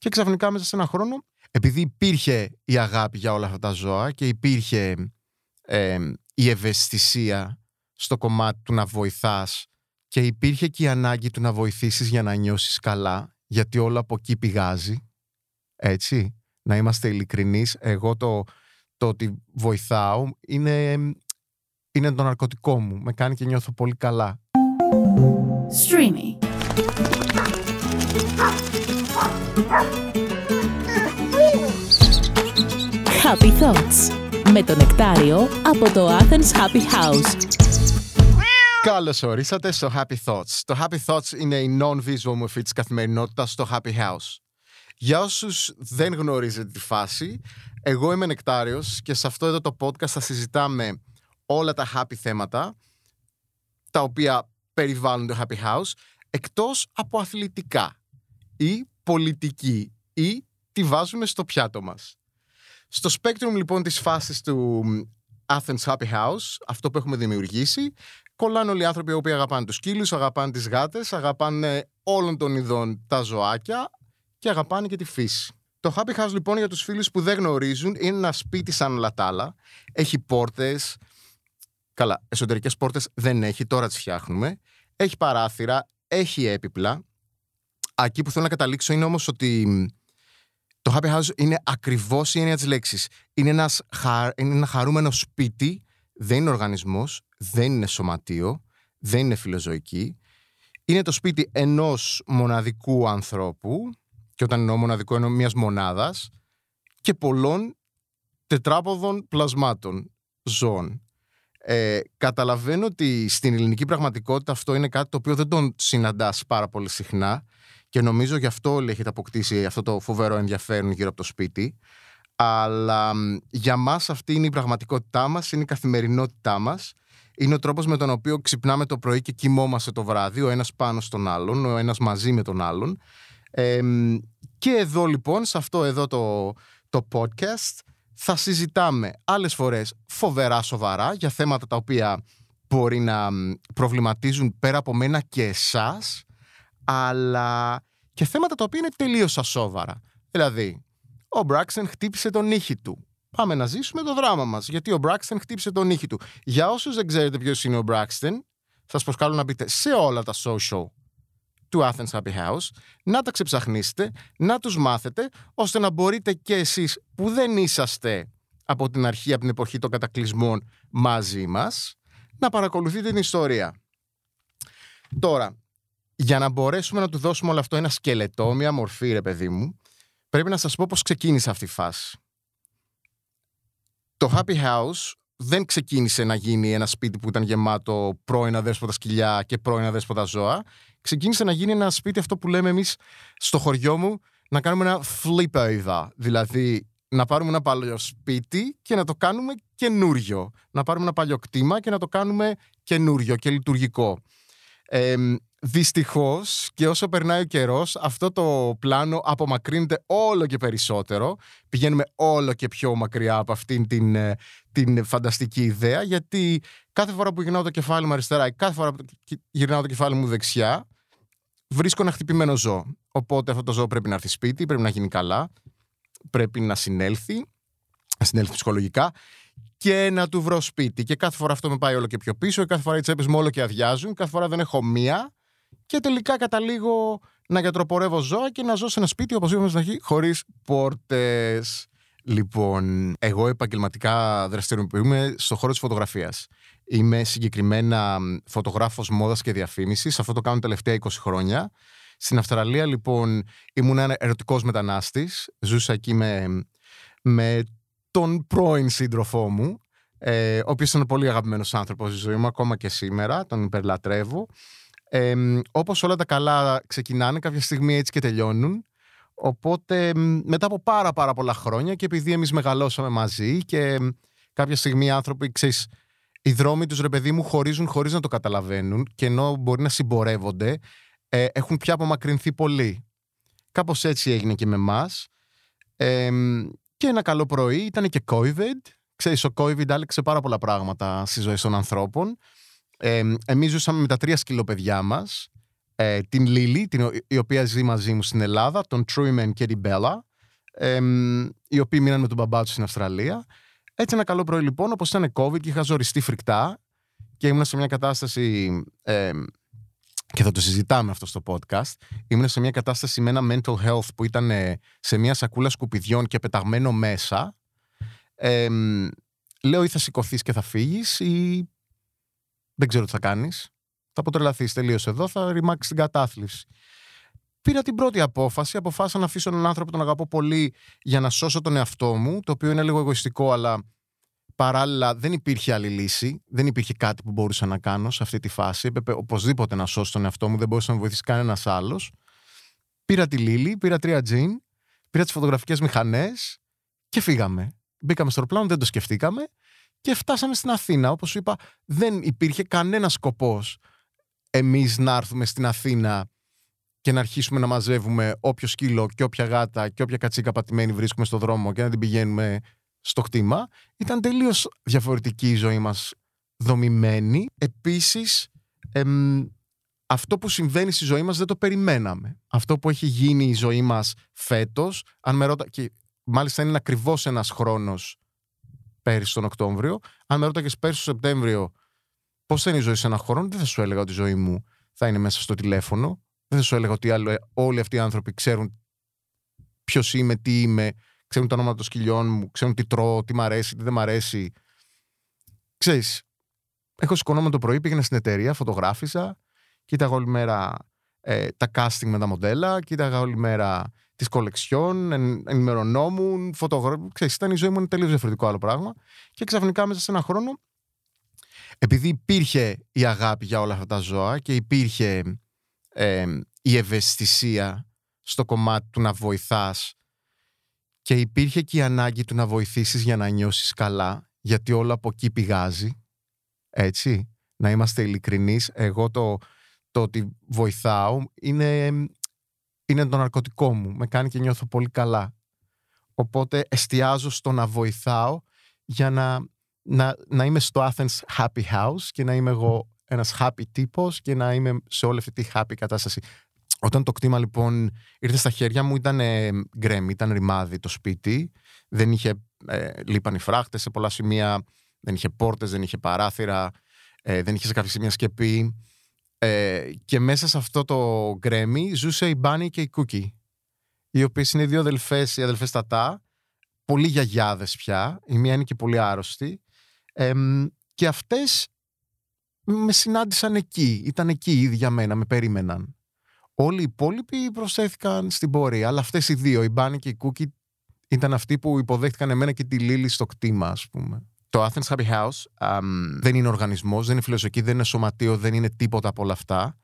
Και ξαφνικά μέσα σε ένα χρόνο, επειδή υπήρχε η αγάπη για όλα αυτά τα ζώα και υπήρχε η ευαισθησία στο κομμάτι του να βοηθάς και υπήρχε και η ανάγκη του να βοηθήσεις για να νιώσεις καλά, γιατί όλο από εκεί πηγάζει, έτσι, να είμαστε ειλικρινείς. Εγώ το, το ότι βοηθάω είναι, είναι το ναρκωτικό μου. Με κάνει και νιώθω πολύ καλά. Streamy. Happy Thoughts με το νεκτάριο από το Athens Happy House. Καλώς ορίσατε στο Happy Thoughts. Το Happy Thoughts είναι η non-visual μορφή της καθημερινότητας στο Happy House. Για όσους δεν γνωρίζετε τη φάση, εγώ είμαι νεκτάριος και σε αυτό εδώ το podcast θα συζητάμε όλα τα happy θέματα τα οποία περιβάλλουν το Happy House εκτός από αθλητικά ή πολιτική ή τη βάζουμε στο πιάτο μας. Στο spectrum λοιπόν της φάσης του Athens Happy House, αυτό που έχουμε δημιουργήσει, κολλάνε όλοι οι άνθρωποι που αγαπάνε τους σκύλους, αγαπάνε τις γάτες, αγαπάνε όλων των ειδών τα ζωάκια και αγαπάνε και τη φύση. Το Happy House λοιπόν για τους φίλους που δεν γνωρίζουν είναι ένα σπίτι σαν λατάλα. Έχει πόρτες, καλά εσωτερικές πόρτες δεν έχει, τώρα τις φτιάχνουμε. Έχει παράθυρα, έχει έπιπλα. Εκεί που θέλω να καταλήξω είναι όμως ότι το Happy House είναι ακριβώς η έννοια της λέξης. Είναι, ένας, είναι ένα χαρούμενο σπίτι, δεν είναι οργανισμός, δεν είναι σωματείο, δεν είναι φιλοζωική. Είναι το σπίτι ενός μοναδικού ανθρώπου και όταν εννοώ μοναδικό εννοώ μιας μονάδας και πολλών τετράποδων πλασμάτων ζώων. Ε, καταλαβαίνω ότι στην ελληνική πραγματικότητα αυτό είναι κάτι το οποίο δεν τον συναντάς πάρα πολύ συχνά και νομίζω γι' αυτό όλοι έχετε αποκτήσει αυτό το φοβερό ενδιαφέρον γύρω από το σπίτι. Αλλά για μας αυτή είναι η πραγματικότητά μας, είναι η καθημερινότητά μας. Είναι ο τρόπος με τον οποίο ξυπνάμε το πρωί και κοιμόμαστε το βράδυ, ο ένας πάνω στον άλλον, ο ένας μαζί με τον άλλον. και εδώ λοιπόν, σε αυτό εδώ το, το podcast, θα συζητάμε άλλες φορές φοβερά σοβαρά για θέματα τα οποία μπορεί να προβληματίζουν πέρα από μένα και εσάς αλλά και θέματα τα οποία είναι τελείως ασόβαρα. Δηλαδή, ο Μπράξεν χτύπησε τον νύχη του. Πάμε να ζήσουμε το δράμα μας. Γιατί ο Μπράξεν χτύπησε τον νύχη του. Για όσους δεν ξέρετε ποιος είναι ο Μπράξεν, θα σας προσκάλω να μπείτε σε όλα τα social του Athens Happy House, να τα ξεψαχνίσετε, να τους μάθετε, ώστε να μπορείτε και εσείς που δεν είσαστε από την αρχή, από την εποχή των κατακλυσμών μαζί μας, να παρακολουθείτε την ιστορία. Τώρα, για να μπορέσουμε να του δώσουμε όλο αυτό ένα σκελετό, μια μορφή, ρε παιδί μου, πρέπει να σας πω πώς ξεκίνησε αυτή η φάση. Το Happy House δεν ξεκίνησε να γίνει ένα σπίτι που ήταν γεμάτο πρώην αδέσποτα σκυλιά και πρώην αδέσποτα ζώα. Ξεκίνησε να γίνει ένα σπίτι αυτό που λέμε εμείς στο χωριό μου να κάνουμε ένα flip Δηλαδή να πάρουμε ένα παλιό σπίτι και να το κάνουμε καινούριο. Να πάρουμε ένα παλιό κτήμα και να το κάνουμε καινούριο και λειτουργικό. Ε, Δυστυχώς και όσο περνάει ο καιρός, αυτό το πλάνο απομακρύνεται όλο και περισσότερο. Πηγαίνουμε όλο και πιο μακριά από αυτήν την, ε, την φανταστική ιδέα, γιατί κάθε φορά που γυρνάω το κεφάλι μου αριστερά ή κάθε φορά που γυρνάω το κεφάλι μου δεξιά, βρίσκω ένα χτυπημένο ζώο. Οπότε αυτό το ζώο πρέπει να έρθει σπίτι, πρέπει να γίνει καλά, πρέπει να συνέλθει, να συνέλθει ψυχολογικά και να του βρω σπίτι. Και κάθε φορά αυτό με πάει όλο και πιο πίσω, και κάθε φορά οι τσέπες μου όλο και αδειάζουν, κάθε φορά δεν έχω μία και τελικά καταλήγω να γιατροπορεύω ζώα και να ζω σε ένα σπίτι, όπως είπαμε στην αρχή, χωρίς πόρτες. Λοιπόν, εγώ επαγγελματικά δραστηριοποιούμε στον χώρο της φωτογραφίας. Είμαι συγκεκριμένα φωτογράφος μόδας και διαφήμισης. Αυτό το κάνω τα τελευταία 20 χρόνια. Στην Αυστραλία, λοιπόν, ήμουν ένα ερωτικός μετανάστης. Ζούσα εκεί με, με τον πρώην σύντροφό μου, ε, ο οποίος είναι πολύ αγαπημένος άνθρωπος στη ζωή μου, ακόμα και σήμερα. Τον υπερλατρεύω. Ε, όπως όλα τα καλά ξεκινάνε, κάποια στιγμή έτσι και τελειώνουν. Οπότε μετά από πάρα πάρα πολλά χρόνια και επειδή εμείς μεγαλώσαμε μαζί και κάποια στιγμή οι άνθρωποι, ξέρεις, οι δρόμοι τους ρε παιδί μου χωρίζουν χωρίς να το καταλαβαίνουν και ενώ μπορεί να συμπορεύονται, ε, έχουν πια απομακρυνθεί πολύ. Κάπως έτσι έγινε και με εμάς. Και ένα καλό πρωί ήταν και COVID. Ξέρεις, ο COVID άλλαξε πάρα πολλά πράγματα στη ζωή των ανθρώπων. Ε, εμείς ζούσαμε με τα τρία σκυλοπαιδιά μας. ε, την Λίλη, την, η οποία ζει μαζί μου στην Ελλάδα, τον Τρούιμεν και την Μπέλα, ε, οι οποίοι μείναν με τον μπαμπά τους στην Αυστραλία. Έτσι ένα καλό πρωί λοιπόν, όπως ήταν COVID και είχα ζοριστεί φρικτά και ήμουν σε μια κατάσταση, ε, και θα το συζητάμε αυτό στο podcast, ήμουν σε μια κατάσταση με ένα mental health που ήταν σε μια σακούλα σκουπιδιών και πεταγμένο μέσα. Ε, λέω ή θα σηκωθείς και θα φύγεις ή δεν ξέρω τι θα κάνεις θα αποτρελαθείς τελείω εδώ, θα ρημάξεις την κατάθλιψη. Πήρα την πρώτη απόφαση. Αποφάσισα να αφήσω έναν άνθρωπο που τον αγαπώ πολύ για να σώσω τον εαυτό μου, το οποίο είναι λίγο εγωιστικό, αλλά παράλληλα δεν υπήρχε άλλη λύση. Δεν υπήρχε κάτι που μπορούσα να κάνω σε αυτή τη φάση. Έπρεπε οπωσδήποτε να σώσω τον εαυτό μου, δεν μπορούσε να με βοηθήσει κανένας άλλος. Πήρα τη Λίλη, πήρα τρία τζιν, πήρα τις φωτογραφικές μηχανές και φύγαμε. Μπήκαμε στο αεροπλάνο, δεν το σκεφτήκαμε και φτάσαμε στην Αθήνα. Όπως είπα, δεν υπήρχε κανένας σκοπός εμείς να έρθουμε στην Αθήνα και να αρχίσουμε να μαζεύουμε όποιο σκύλο και όποια γάτα και όποια κατσίκα πατημένη βρίσκουμε στο δρόμο και να την πηγαίνουμε στο κτήμα. Ήταν τελείως διαφορετική η ζωή μας δομημένη. Επίσης, αυτό που συμβαίνει στη ζωή μας δεν το περιμέναμε. Αυτό που έχει γίνει η ζωή μας φέτος, αν με ρώτα... και μάλιστα είναι ακριβώς ένας χρόνος πέρυσι τον Οκτώβριο, αν με ρώταγες πέρυσι τον Σεπτέμβριο Πώς θα είναι η ζωή σε ένα χρόνο, δεν θα σου έλεγα ότι η ζωή μου θα είναι μέσα στο τηλέφωνο. Δεν θα σου έλεγα ότι όλοι αυτοί οι άνθρωποι ξέρουν ποιος είμαι, τι είμαι, ξέρουν τα ονόματα των σκυλιών μου, ξέρουν τι τρώω, τι μ' αρέσει, τι δεν μ' αρέσει. Ξέρεις, έχω σηκωνόμαι το πρωί, πήγαινα στην εταιρεία, φωτογράφησα, κοίταγα όλη μέρα ε, τα casting με τα μοντέλα, κοίταγα όλη μέρα τις κολεξιών, εν, ενημερωνόμουν, φωτογράφησα. Ξέρεις, ήταν η ζωή μου ένα τελείως διαφορετικό άλλο πράγμα. Και ξαφνικά μέσα σε ένα χρόνο επειδή υπήρχε η αγάπη για όλα αυτά τα ζώα και υπήρχε η ευαισθησία στο κομμάτι του να βοηθάς και υπήρχε και η ανάγκη του να βοηθήσεις για να νιώσεις καλά γιατί όλο από εκεί πηγάζει έτσι να είμαστε ειλικρινείς. εγώ το, το ότι βοηθάω είναι, είναι το ναρκωτικό μου με κάνει και νιώθω πολύ καλά οπότε εστιάζω στο να βοηθάω για να να, να είμαι στο Athens Happy House και να είμαι εγώ ένας happy τύπος και να είμαι σε όλη αυτή τη happy κατάσταση. Όταν το κτήμα λοιπόν ήρθε στα χέρια μου ήταν ε, γκρέμι, ήταν ρημάδι το σπίτι. Δεν είχε, ε, λείπαν οι φράχτες σε πολλά σημεία, δεν είχε πόρτες, δεν είχε παράθυρα, ε, δεν είχε σε κάποια σημεία σκεπή. Ε, και μέσα σε αυτό το γκρέμι ζούσε η Μπάνι και η Κούκι, οι οποίες είναι δύο αδελφές, οι αδελφές Τατά, πολύ γιαγιάδες πια, η μία είναι και πολύ άρρωστη και αυτές με συνάντησαν εκεί. Ήταν εκεί ήδη για μένα, με περίμεναν. Όλοι οι υπόλοιποι προσθέθηκαν στην πορεία. Αλλά αυτές οι δύο, η Μπάνη και η Κούκι, ήταν αυτοί που υποδέχτηκαν εμένα και τη Λίλη στο κτήμα, ας πούμε. Το Athens Happy House δεν είναι οργανισμός, δεν είναι φιλοσοφική, δεν είναι σωματείο, δεν είναι τίποτα από όλα αυτά.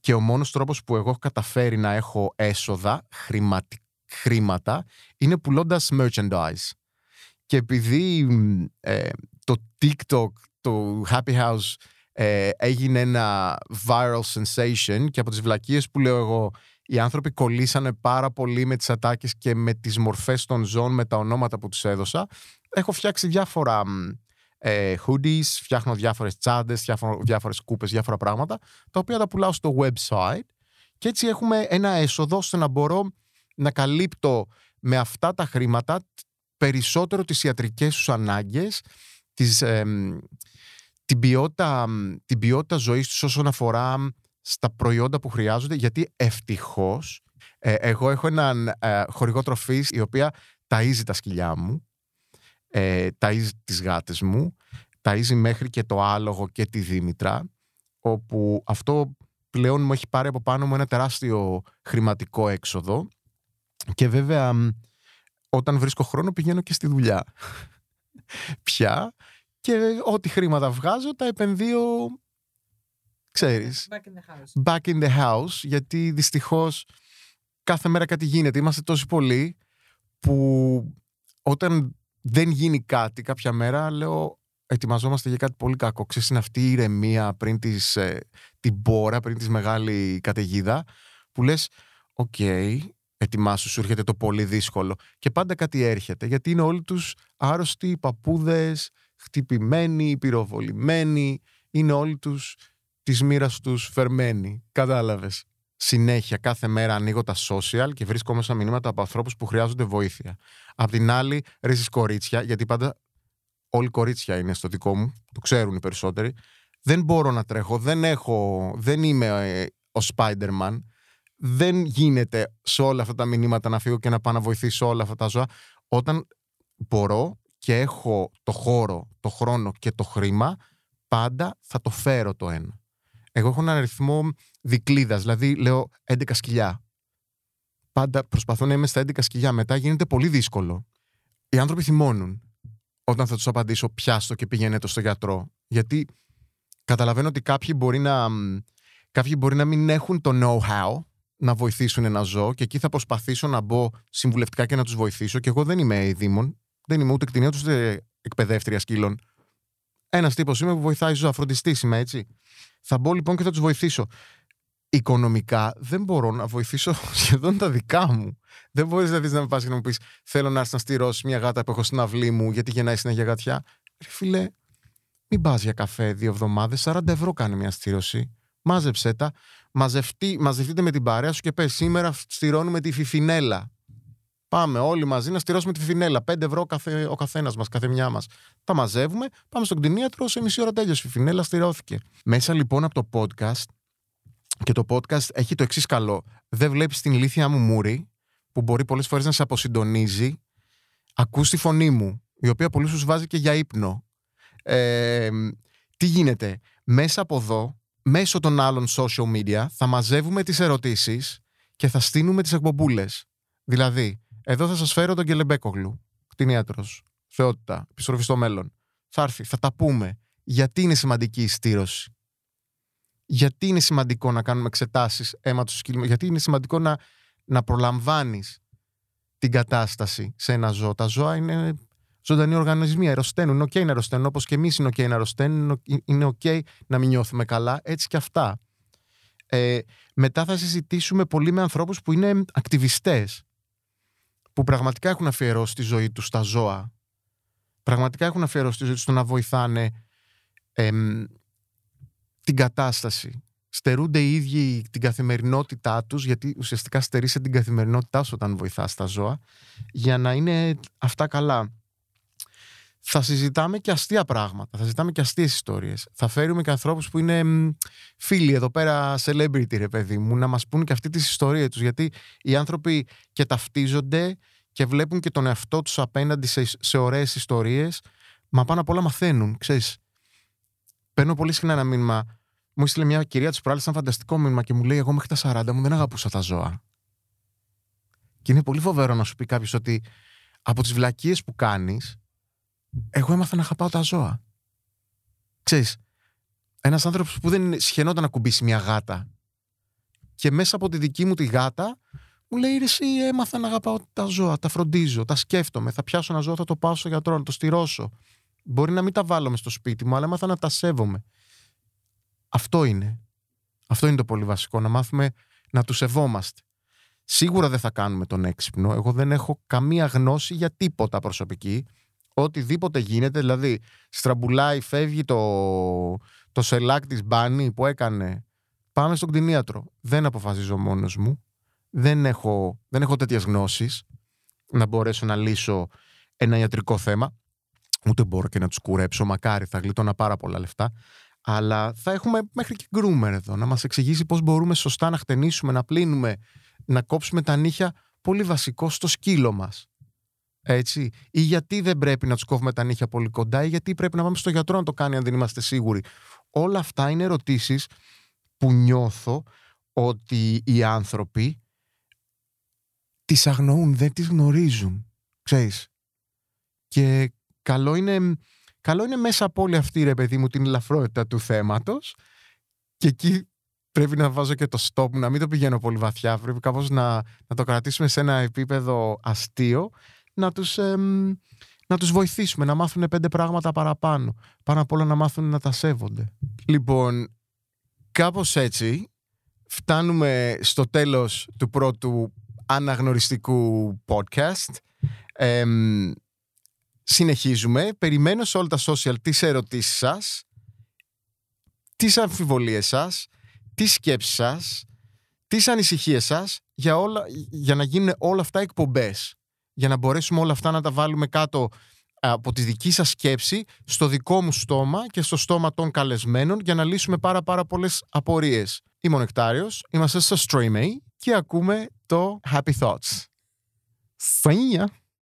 και ο μόνος τρόπος που εγώ έχω καταφέρει να έχω έσοδα, χρήματα, είναι πουλώντας merchandise. Και επειδή ε, το TikTok, το Happy House ε, έγινε ένα viral sensation και από τις βλακίες που λέω εγώ οι άνθρωποι κολλήσανε πάρα πολύ με τις ατάκες και με τις μορφές των ζώων με τα ονόματα που τους έδωσα. Έχω φτιάξει διάφορα ε, hoodies, φτιάχνω διάφορες τσάντες, διάφορες κούπες, διάφορα πράγματα, τα οποία τα πουλάω στο website και έτσι έχουμε ένα έσοδο ώστε να μπορώ να καλύπτω με αυτά τα χρήματα περισσότερο τις ιατρικές σου ανάγκες, τις, την, ποιότητα, την ποιότητα ζωής τους όσον αφορά στα προϊόντα που χρειάζονται, γιατί ευτυχώς ε, εγώ έχω έναν ε, χορηγό τροφής η οποία ταΐζει τα σκυλιά μου, ε, ταΐζει τις γάτες μου, ταΐζει μέχρι και το άλογο και τη Δήμητρα, όπου αυτό πλέον μου έχει πάρει από πάνω μου ένα τεράστιο χρηματικό έξοδο και βέβαια όταν βρίσκω χρόνο πηγαίνω και στη δουλειά. Πια. Και ό,τι χρήματα βγάζω τα επενδύω, ξέρεις. Back in the house. Back in the house, γιατί δυστυχώς κάθε μέρα κάτι γίνεται. Είμαστε τόσοι πολλοί που όταν δεν γίνει κάτι κάποια μέρα λέω ετοιμαζόμαστε για κάτι πολύ κακό. Ξέρεις, είναι αυτή η ηρεμία πριν τις, ε, την μπόρα, πριν τη μεγάλη καταιγίδα που λες, ok, okay, ετοιμάσου, σου έρχεται το πολύ δύσκολο. Και πάντα κάτι έρχεται, γιατί είναι όλοι τους άρρωστοι, παππούδες, χτυπημένοι, πυροβολημένοι, είναι όλοι τους της μοίρας τους φερμένη. Κατάλαβες. Συνέχεια, κάθε μέρα ανοίγω τα social και βρίσκω μέσα μηνύματα από ανθρώπους που χρειάζονται βοήθεια. Απ' την άλλη, ρίζει κορίτσια, γιατί πάντα όλοι κορίτσια είναι στο δικό μου, το ξέρουν οι περισσότεροι. Δεν μπορώ να τρέχω, δεν, έχω, δεν είμαι ε, ο Spider-Man. Δεν γίνεται σε όλα αυτά τα μηνύματα να φύγω και να πάω να βοηθήσω όλα αυτά τα ζώα. Όταν μπορώ και έχω το χώρο, το χρόνο και το χρήμα, πάντα θα το φέρω το ένα. Εγώ έχω έναν αριθμό δικλίδας, δηλαδή λέω 11 σκυλιά. Πάντα προσπαθώ να είμαι στα 11 σκυλιά. Μετά γίνεται πολύ δύσκολο. Οι άνθρωποι θυμώνουν όταν θα τους απαντήσω πιάστο και πηγαίνετε στο γιατρό. Γιατί καταλαβαίνω ότι κάποιοι μπορεί να, κάποιοι μπορεί να μην έχουν το know-how να βοηθήσουν ένα ζώο και εκεί θα προσπαθήσω να μπω συμβουλευτικά και να τους βοηθήσω. Και εγώ δεν είμαι δήμον, δεν είμαι ούτε κτηνίατρος ούτε εκπαιδεύτρια σκύλων. Ένας τύπος είμαι που βοηθάει ζώα, φροντιστή είμαι έτσι. Θα μπω λοιπόν και θα τους βοηθήσω. Οικονομικά δεν μπορώ να βοηθήσω σχεδόν τα δικά μου. Δεν μπορείς δηλαδή να με πας και να μου πεις: Θέλω να έρθει να στηρώσει μια γάτα που έχω στην αυλή μου, γιατί γεννάει συνέχεια γατιά. Ρε φίλε, μην πας για καφέ δύο εβδομάδες, 40 ευρώ κάνει μια στήρωση. Μάζεψέ τα. Μαζευτεί, μαζευτείτε με την παρέα σου και πες: Σήμερα στηρώνουμε τη φιφινέλα. Πάμε όλοι μαζί να στηρώσουμε τη φιφινέλα. 5 ευρώ καθε, ο καθένας μας, κάθε μια μας. Τα μαζεύουμε, πάμε στον κτηνίατρο, σε μισή ώρα τέλειωσε η φιφινέλα, στηρώθηκε. Μέσα λοιπόν από το podcast, και το podcast έχει το εξής καλό. Δεν βλέπεις την ηλίθια μου μούρη, που μπορεί πολλές φορές να σε αποσυντονίζει. Ακούς τη φωνή μου, η οποία πολύ σου βάζει και για ύπνο. Ε, τι γίνεται, μέσα από εδώ, μέσω των άλλων social media, θα μαζεύουμε τις ερωτήσεις και θα στείλουμε τις εκπομπούλες. Δηλαδή, εδώ θα σας φέρω τον Κελεμπέκογλου, κτηνίατρος, θεότητα, επιστροφή στο μέλλον. Θα έρθει, θα τα πούμε. Γιατί είναι σημαντική η στήρωση; Γιατί είναι σημαντικό να κάνουμε εξετάσεις αίματος σκύλου. Γιατί είναι σημαντικό να, να προλαμβάνεις την κατάσταση σε ένα ζώο; Τα ζώα είναι ζωντανοί οργανισμοί, αρρωσταίνουν. Είναι OK να αρρωσταίνουν, όπως και εμείς είναι OK να αρρωσταίνουν. Είναι OK να μην νιώθουμε καλά. Έτσι και αυτά. Ε, μετά θα συζητήσουμε πολύ με ανθρώπους που είναι ακτιβιστές. Που πραγματικά έχουν αφιερώσει τη ζωή τους στα ζώα. Πραγματικά έχουν αφιερώσει τη ζωή τους στο να βοηθάνε την κατάσταση. Στερούνται οι ίδιοι την καθημερινότητά τους, γιατί ουσιαστικά στερείσαι την καθημερινότητά σου όταν βοηθάς τα ζώα, για να είναι αυτά καλά θα συζητάμε και αστεία πράγματα. Θα συζητάμε και αστείες ιστορίες. Θα φέρουμε και ανθρώπους που είναι φίλοι εδώ πέρα, celebrity, ρε παιδί μου, να μας πούν και αυτή τη ιστορία τους. Γιατί οι άνθρωποι και ταυτίζονται και βλέπουν και τον εαυτό τους απέναντι σε, σε ωραίες ιστορίες. Μα πάνω απ' όλα μαθαίνουν. Ξέρεις, παίρνω πολύ συχνά ένα μήνυμα. Μου έστειλε μια κυρία της προάλλης ένα φανταστικό μήνυμα και μου λέει: Εγώ μέχρι τα 40 μου δεν αγαπούσα τα ζώα. Και είναι πολύ φοβερό να σου πει κάποιος ότι από τις βλακίες που κάνεις, εγώ έμαθα να αγαπάω τα ζώα. Ξέρεις, ένας άνθρωπος που δεν σχαινόταν να κουμπίσει μια γάτα και μέσα από τη δική μου τη γάτα μου λέει εσύ έμαθα να αγαπάω τα ζώα, τα φροντίζω, τα σκέφτομαι, θα πιάσω ένα ζώο, θα το πάω στο γιατρό, να το στηρώσω. Μπορεί να μην τα βάλω στο σπίτι μου, αλλά έμαθα να τα σέβομαι. Αυτό είναι. Αυτό είναι το πολύ βασικό, να μάθουμε να τους σεβόμαστε. Σίγουρα δεν θα κάνουμε τον έξυπνο. Εγώ δεν έχω καμία γνώση για τίποτα προσωπική οτιδήποτε γίνεται, δηλαδή στραμπουλάει, φεύγει το, το σελάκ της μπάνη που έκανε, πάμε στον κτηνίατρο. Δεν αποφασίζω μόνος μου, δεν έχω, δεν έχω τέτοιες γνώσεις να μπορέσω να λύσω ένα ιατρικό θέμα, ούτε μπορώ και να τους κουρέψω, μακάρι θα γλιτώνα πάρα πολλά λεφτά, αλλά θα έχουμε μέχρι και γκρούμερ εδώ να μας εξηγήσει πώς μπορούμε σωστά να χτενίσουμε, να πλύνουμε, να κόψουμε τα νύχια, πολύ βασικό στο σκύλο μας. Έτσι. Ή γιατί δεν πρέπει να τους κόβουμε τα νύχια πολύ κοντά, ή γιατί πρέπει να πάμε στο γιατρό να το κάνει αν δεν είμαστε σίγουροι. Όλα αυτά είναι ερωτήσεις που νιώθω ότι οι άνθρωποι τις αγνοούν, δεν τις γνωρίζουν. Ξέρεις. Και καλό είναι, καλό είναι μέσα από όλη αυτή, ρε παιδί μου, την ελαφρότητα του θέματος και εκεί πρέπει να βάζω και το stop να μην το πηγαίνω πολύ βαθιά. Πρέπει κάπως να, να το κρατήσουμε σε ένα επίπεδο αστείο να τους, να τους βοηθήσουμε, να μάθουν πέντε πράγματα παραπάνω. Πάνω απ' όλα να μάθουν να τα σέβονται. Λοιπόν, κάπως έτσι φτάνουμε στο τέλος του πρώτου αναγνωριστικού podcast. συνεχίζουμε. Περιμένω σε όλα τα social τις ερωτήσεις σας. τις αμφιβολίες σας, τις σκέψεις σας, τις ανησυχίες σας για, όλα, για να γίνουν όλα αυτά εκπομπές. Για να μπορέσουμε όλα αυτά να τα βάλουμε κάτω από τη δική σας σκέψη στο δικό μου στόμα και στο στόμα των καλεσμένων για να λύσουμε πάρα πάρα πολλές απορίες. Είμαι ο Νεκτάριος, είμαστε στο Streamy και ακούμε το Happy Thoughts. See ya!